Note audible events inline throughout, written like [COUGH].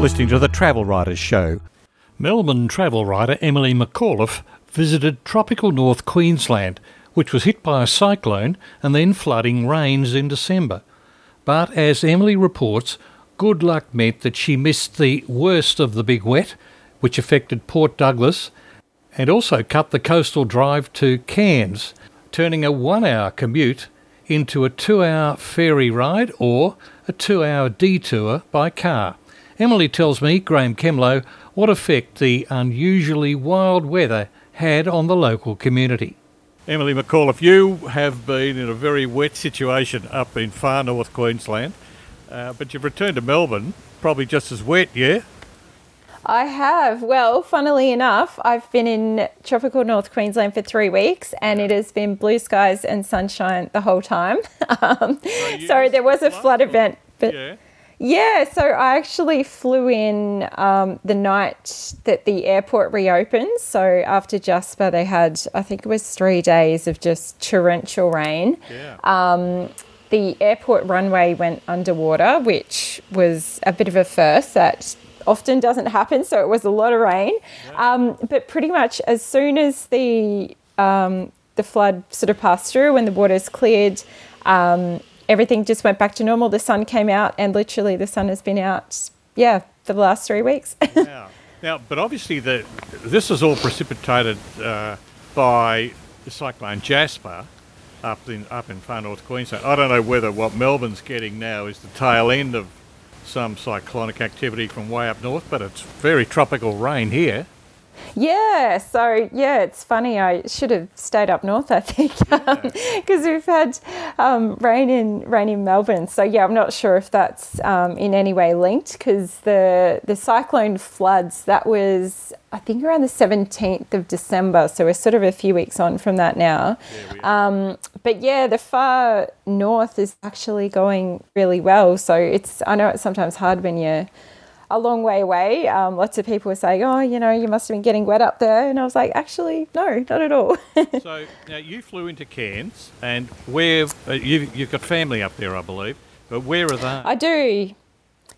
listening to the Travel Writers Show. Melbourne travel writer Emily McAuliffe visited tropical North Queensland, which was hit by a cyclone and then flooding rains in December. But as Emily reports, good luck meant that she missed the worst of the big wet, which affected Port Douglas, and also cut the coastal drive to Cairns, turning a one hour commute into a two hour ferry ride or a two hour detour by car. Emily tells me, Graeme Kemlo, what effect the unusually wild weather had on the local community. Emily McAuliffe, you have been in a very wet situation up in far north Queensland, uh, but you've returned to Melbourne, probably just as wet, yeah? I have. Well, funnily enough, I've been in tropical North Queensland for three weeks and it has been blue skies and sunshine the whole time. [LAUGHS] um, so, so there was a flood event. But yeah. Yeah, so I actually flew in um, the night that the airport reopened. So after Jasper, they had, I think it was three days of just torrential rain. Yeah. Um, the airport runway went underwater, which was a bit of a first. That often doesn't happen. So it was a lot of rain. Yeah. Um, but pretty much as soon as the um, the flood sort of passed through when the waters cleared, um, everything just went back to normal. The sun came out, and literally the sun has been out, yeah, for the last three weeks. [LAUGHS] yeah. Now, but obviously, the, this is all precipitated uh, by the cyclone Jasper up in up in far north Queensland. I don't know whether what Melbourne's getting now is the tail end of some cyclonic activity from way up north, but it's very tropical rain here. Yeah, so yeah, it's funny. I should have stayed up north, I think, because [LAUGHS] yeah. we've had um, rain in rain in Melbourne. So yeah, I'm not sure if that's um, in any way linked because the the cyclone floods that was I think around the 17th of December. So we're sort of a few weeks on from that now. Yeah, um, but yeah, the far north is actually going really well. So it's I know it's sometimes hard when you're a long way away. Um, lots of people were saying, "Oh, you know, you must have been getting wet up there," and I was like, "Actually, no, not at all." [LAUGHS] so now you flew into Cairns, and where uh, you've, you've got family up there, I believe. But where are they? I do.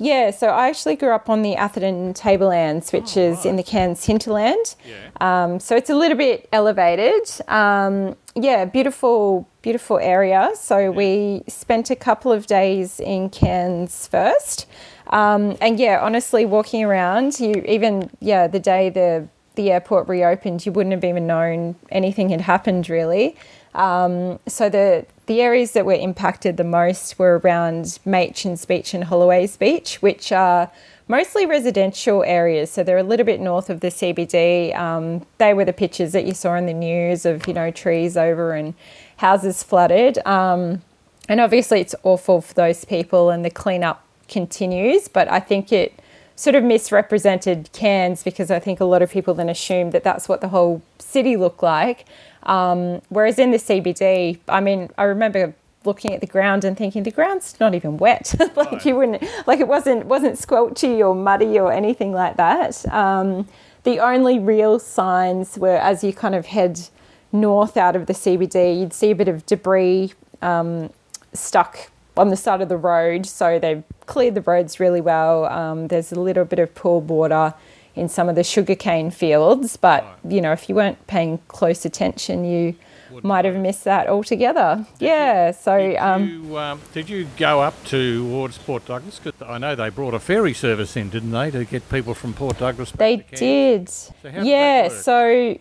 Yeah, so I actually grew up on the Atherton Tablelands, which oh, is right. in the Cairns hinterland. Yeah. Um, so it's a little bit elevated. Um, yeah, beautiful, beautiful area. So yeah. we spent a couple of days in Cairns first. Um, and yeah, honestly, walking around, you even yeah, the day the the airport reopened, you wouldn't have even known anything had happened really. Um, so the the areas that were impacted the most were around Machans Beach and Holloways Beach, which are mostly residential areas. So they're a little bit north of the CBD. Um, they were the pictures that you saw in the news of you know trees over and houses flooded. Um, and obviously, it's awful for those people, and the cleanup continues, but I think it sort of misrepresented Cairns because I think a lot of people then assumed that that's what the whole city looked like. Um, whereas in the CBD, I mean, I remember looking at the ground and thinking the ground's not even wet. [LAUGHS] like you wouldn't, like it wasn't wasn't squelchy or muddy or anything like that. Um, the only real signs were as you kind of head north out of the CBD, you'd see a bit of debris um, stuck on the side of the road. So they've cleared the roads really well. Um, there's a little bit of pooled water in some of the sugarcane fields, but right. you know, if you weren't paying close attention, you Wouldn't might have missed that altogether. Did yeah. You, so did, um, you, um, did you go up to towards Port Douglas? Cause I know they brought a ferry service in, didn't they, to get people from Port Douglas? they did. So yeah. So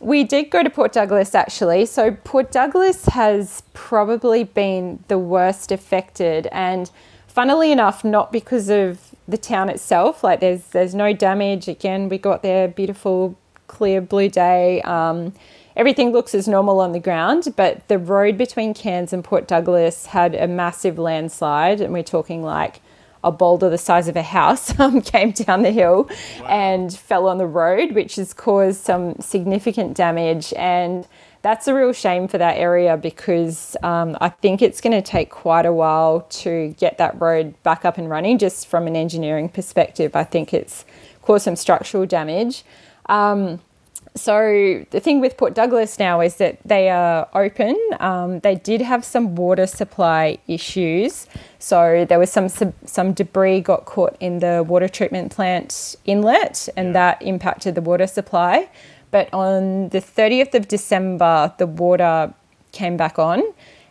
we did go to Port Douglas actually. So Port Douglas has probably been the worst affected. And funnily enough not because of the town itself. Like there's there's no damage. Again we got there beautiful clear blue day. Um, everything looks as normal on the ground but the road between Cairns and Port Douglas had a massive landslide. And we're talking like a boulder the size of a house [LAUGHS] um, came down the hill wow. and fell on the road, which has caused some significant damage. And that's a real shame for that area because um, I think it's going to take quite a while to get that road back up and running. Just from an engineering perspective, I think it's caused some structural damage. Um, so the thing with Port Douglas now is that they are open. Um, they did have some water supply issues, so there was some some debris got caught in the water treatment plant inlet, and yeah. that impacted the water supply. But on the 30th of December, the water came back on,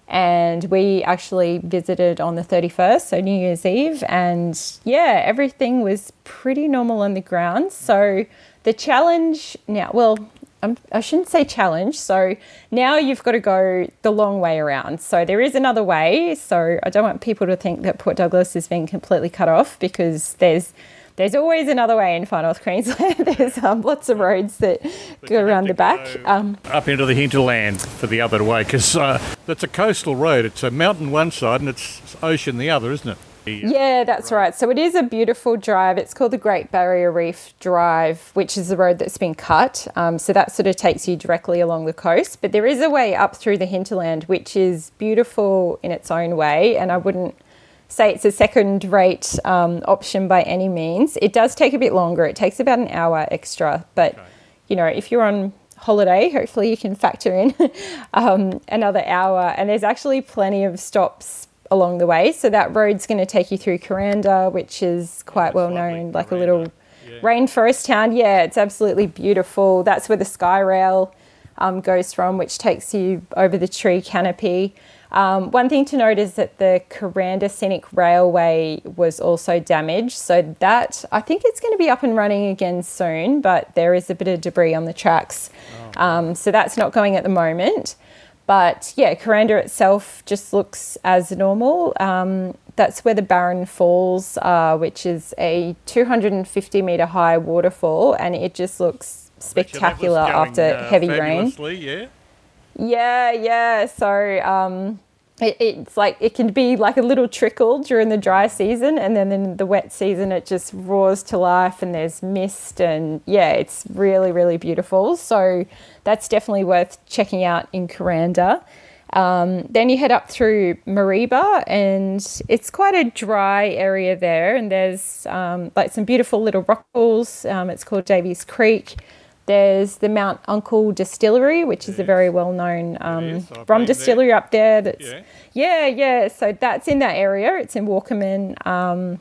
and we actually visited on the 31st, so New Year's Eve, and yeah, everything was pretty normal on the ground. So the challenge now, well, I'm, I should not say challenge. So now you've got to go the long way around. So there is another way. So I don't want people to think that Port Douglas is being completely cut off because there's there's always another way in far north Queensland. [LAUGHS] there's um, lots of roads that but go around the back. Um, up into the hinterland for the other way because uh, that's a coastal road. It's a mountain one side and it's ocean the other, isn't it? Yeah, that's right. So it is a beautiful drive. It's called the Great Barrier Reef Drive, which is the road that's been cut. Um, so that sort of takes you directly along the coast. But there is a way up through the hinterland, which is beautiful in its own way. And I wouldn't say it's a second rate um, option by any means. It does take a bit longer, it takes about an hour extra. But, okay. you know, if you're on holiday, hopefully you can factor in [LAUGHS] um, another hour. And there's actually plenty of stops along the way. So that road's going to take you through Kuranda, which is quite well known, like a little yeah. rainforest town. Yeah, it's absolutely beautiful. That's where the Skyrail um, goes from, which takes you over the tree canopy. Um, one thing to note is that the Kuranda Scenic Railway was also damaged. So that I think it's going to be up and running again soon, but there is a bit of debris on the tracks. Oh. Um, so that's not going at the moment. But yeah, Kuranda itself just looks as normal. Um, that's where the Barron Falls are, which is a 250 metre high waterfall, and it just looks spectacular going, after uh, heavy rain. Yeah. Yeah, yeah. So um, it, it's like it can be like a little trickle during the dry season and then in the wet season it just roars to life and there's mist and yeah it's really really beautiful. So that's definitely worth checking out in Kuranda um, then you head up through Mareeba and it's quite a dry area there and there's um, like some beautiful little rock pools. Um, it's called Davies Creek there's the Mount Uncle Distillery, which is a very well known um, rum distillery there. up there. That's yeah. yeah. yeah, So that's in that area. It's in Walkamin. Um,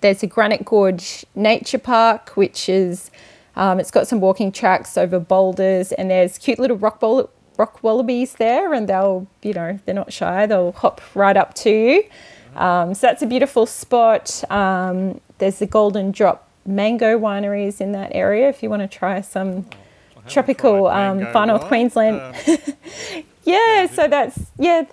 there's a Granite Gorge Nature Park, which is um, it's got some walking tracks over boulders, and there's cute little rock bol- rock wallabies there, and they'll you know they're not shy. They'll hop right up to you. Um, so that's a beautiful spot. Um, there's the Golden Drop mango wineries in that area if you want to try some oh, tropical um, far north Queensland. Um, [LAUGHS] yeah, so that's yeah.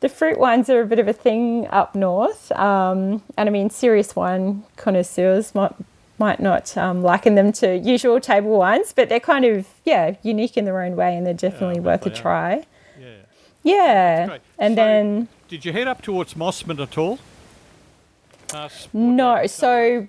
The fruit wines are a bit of a thing up north, um, and I mean serious wine connoisseurs might might not um, liken them to usual table wines, but they're kind of yeah unique in their own way, and they're definitely yeah, worth a try. Yeah, yeah, and so then did you head up towards Mossman at all? no, so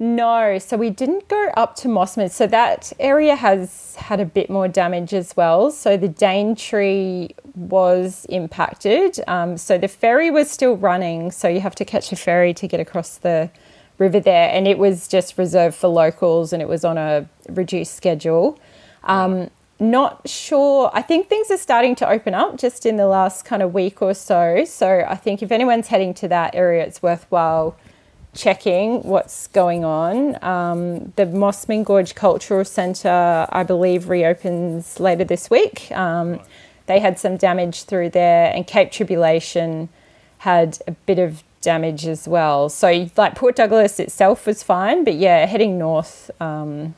no, so we didn't go up to Mossman. So that area has had a bit more damage as well. So the Daintree was impacted. Um, so the ferry was still running. So you have to catch a ferry to get across the river there. And it was just reserved for locals and it was on a reduced schedule. Um, not sure. I think things are starting to open up just in the last kind of week or so. So I think if anyone's heading to that area, it's worthwhile checking what's going on. Um, the Mossman Gorge Cultural Centre, I believe, reopens later this week. Um, they had some damage through there, and Cape Tribulation had a bit of damage as well. So, like Port Douglas itself was fine, but yeah, heading north, um,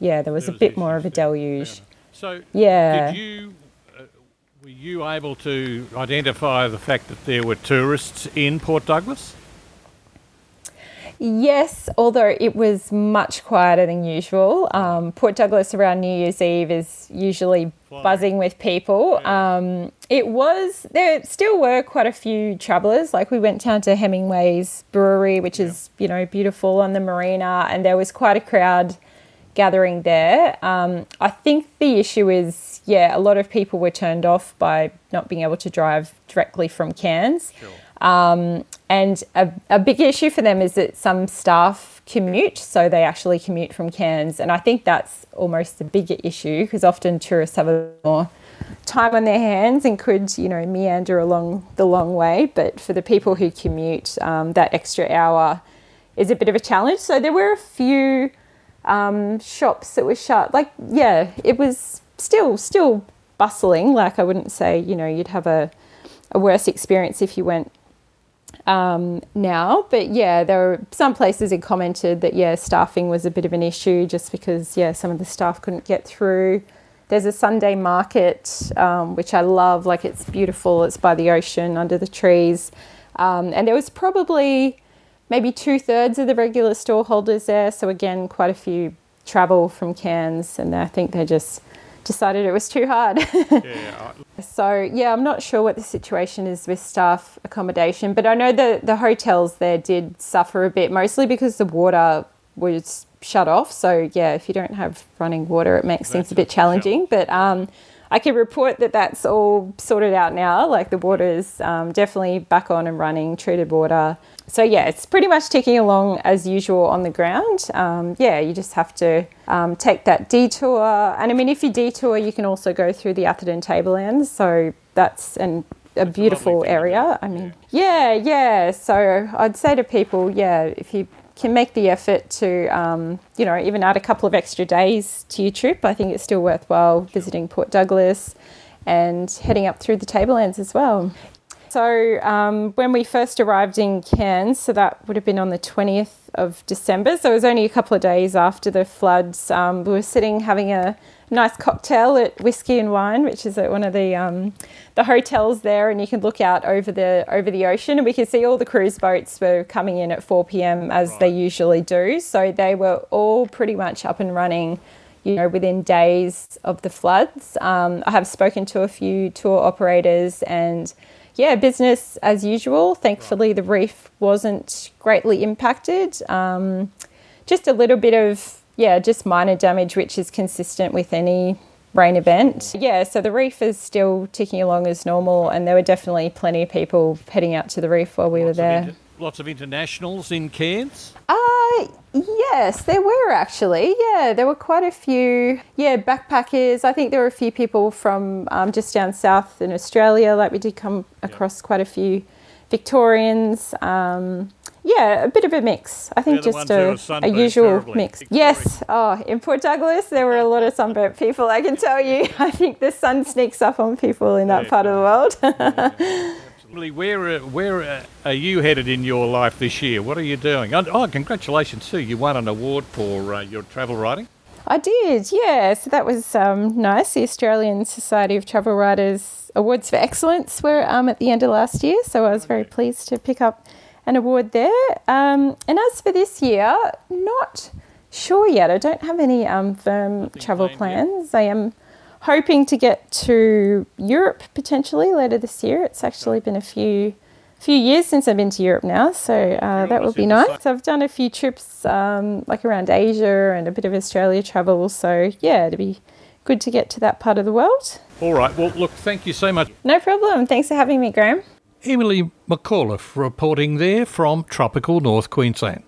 yeah, there was, there was a bit more of a deluge. So, yeah. Did you uh, were you able to identify the fact that there were tourists in Port Douglas? Yes, although it was much quieter than usual. Um, Port Douglas around New Year's Eve is usually buzzing with people. Um, it was, there still were quite a few travellers. Like we went down to Hemingway's brewery, which yeah. is, you know, beautiful on the marina, and there was quite a crowd gathering there. Um, I think the issue is, yeah, a lot of people were turned off by not being able to drive directly from Cairns. Sure. Um, and a, a big issue for them is that some staff commute, so they actually commute from Cairns. And I think that's almost a bigger issue because often tourists have a more time on their hands and could, you know, meander along the long way. But for the people who commute, um, that extra hour is a bit of a challenge. So there were a few um, shops that were shut. Like, yeah, it was still still bustling. Like I wouldn't say, you know, you'd have a, a worse experience if you went um, now. But yeah, there were some places that commented that yeah, staffing was a bit of an issue just because yeah, some of the staff couldn't get through. There's a Sunday market um, which I love. Like it's beautiful. It's by the ocean under the trees, um, and there was probably maybe two thirds of the regular store holders there. So again, quite a few travel from Cairns, and I think they're just decided it was too hard. [LAUGHS] yeah. So yeah, I'm not sure what the situation is with staff accommodation, but I know the the hotels there did suffer a bit, mostly because the water was shut off. So yeah, if you don't have running water, it makes that's things a bit challenging. But um, I can report that that's all sorted out now. Like the water is um, definitely back on and running, treated water. So yeah, it's pretty much ticking along as usual on the ground. Um, yeah, you just have to um, take that detour. And I mean, if you detour, you can also go through the Atherton Tablelands. So that's an a beautiful area. I mean, yeah. yeah, yeah. So I'd say to people, yeah, if you can make the effort to, um, you know, even add a couple of extra days to your trip, I think it's still worthwhile visiting Port Douglas and heading up through the Tablelands as well. So um, when we first arrived in Cairns, so that would have been on the 20th of December, so it was only a couple of days after the floods, um, we were sitting having a nice cocktail at Whiskey and Wine, which is at one of the um, the hotels there, and you can look out over the over the ocean, and we could see all the cruise boats were coming in at 4 p.m. as right. they usually do. So they were all pretty much up and running, you know, within days of the floods. Um, I have spoken to a few tour operators and. Yeah, business as usual. Thankfully, the reef wasn't greatly impacted. Um, just a little bit of yeah, just minor damage, which is consistent with any rain event. Yeah, so the reef is still ticking along as normal, and there were definitely plenty of people heading out to the reef while we lots were there. Lots of internationals in Cairns? Uh, yes, there were actually. Yeah, there were quite a few. Yeah, backpackers. I think there were a few people from um, just down south in Australia. Like we did come across quite a few Victorians. Um, yeah, a bit of a mix. I think just a, a usual mix. Yes. Oh, in Port Douglas, there were a lot of sunburnt people. I can tell you. [LAUGHS] I think the sun sneaks up on people in that yeah, part of the world. [LAUGHS] yeah, where uh, where uh, are you headed in your life this year? What are you doing? Oh, congratulations too! You won an award for uh, your travel writing. I did, yeah. So that was um, nice. The Australian Society of Travel Writers Awards for Excellence were um, at the end of last year, so I was very pleased to pick up an award there. Um, and as for this year, not sure yet. I don't have any um, firm travel plans. Yet. I am hoping to get to Europe potentially later this year. It's actually been a few few years since I've been to Europe now, so uh, that will be nice. So I've done a few trips um, like around Asia and a bit of Australia travel. So yeah, it'd be good to get to that part of the world. All right. Well, look, thank you so much. No problem. Thanks for having me, Graeme. Emily McAuliffe reporting there from tropical North Queensland.